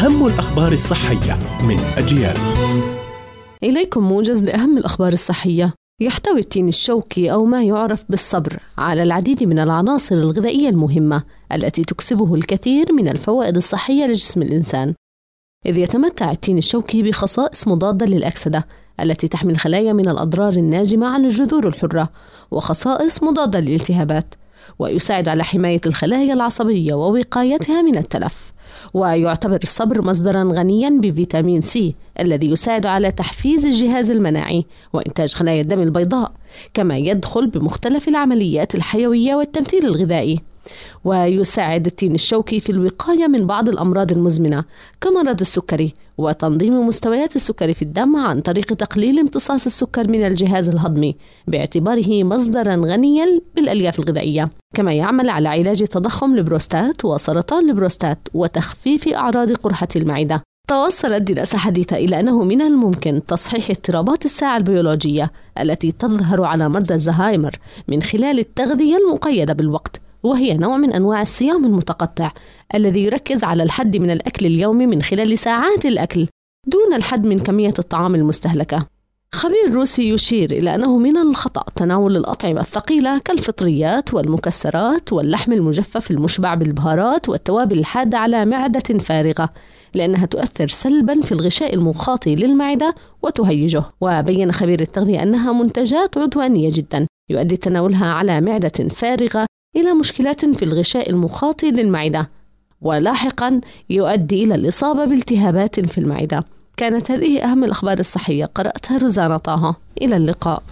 أهم الأخبار الصحية من أجيال. إليكم موجز لأهم الأخبار الصحية. يحتوي التين الشوكي أو ما يعرف بالصبر على العديد من العناصر الغذائية المهمة التي تكسبه الكثير من الفوائد الصحية لجسم الإنسان. إذ يتمتع التين الشوكي بخصائص مضادة للأكسدة التي تحمي الخلايا من الأضرار الناجمة عن الجذور الحرة وخصائص مضادة للالتهابات ويساعد على حماية الخلايا العصبية ووقايتها من التلف. ويعتبر الصبر مصدرا غنيا بفيتامين سي الذي يساعد على تحفيز الجهاز المناعي وإنتاج خلايا الدم البيضاء كما يدخل بمختلف العمليات الحيوية والتمثيل الغذائي. ويساعد التين الشوكي في الوقاية من بعض الأمراض المزمنة. كمرض السكري وتنظيم مستويات السكر في الدم عن طريق تقليل امتصاص السكر من الجهاز الهضمي باعتباره مصدرا غنيا بالألياف الغذائية. كما يعمل على علاج تضخم البروستات وسرطان البروستات وتخفيف أعراض قرحة المعدة. توصلت دراسة حديثة إلى أنه من الممكن تصحيح اضطرابات الساعة البيولوجية التي تظهر على مرضى الزهايمر من خلال التغذية المقيدة بالوقت. وهي نوع من أنواع الصيام المتقطع الذي يركز على الحد من الأكل اليومي من خلال ساعات الأكل دون الحد من كمية الطعام المستهلكة. خبير روسي يشير إلى أنه من الخطأ تناول الأطعمة الثقيلة كالفطريات والمكسرات واللحم المجفف المشبع بالبهارات والتوابل الحادة على معدة فارغة لأنها تؤثر سلبا في الغشاء المخاطي للمعدة وتهيجه. وبين خبير التغذية أنها منتجات عدوانية جدا يؤدي تناولها على معدة فارغة إلى مشكلات في الغشاء المخاطي للمعدة ولاحقا يؤدي إلى الإصابة بالتهابات في المعدة. كانت هذه أهم الأخبار الصحية. قرأتها روزانا طه. إلى اللقاء.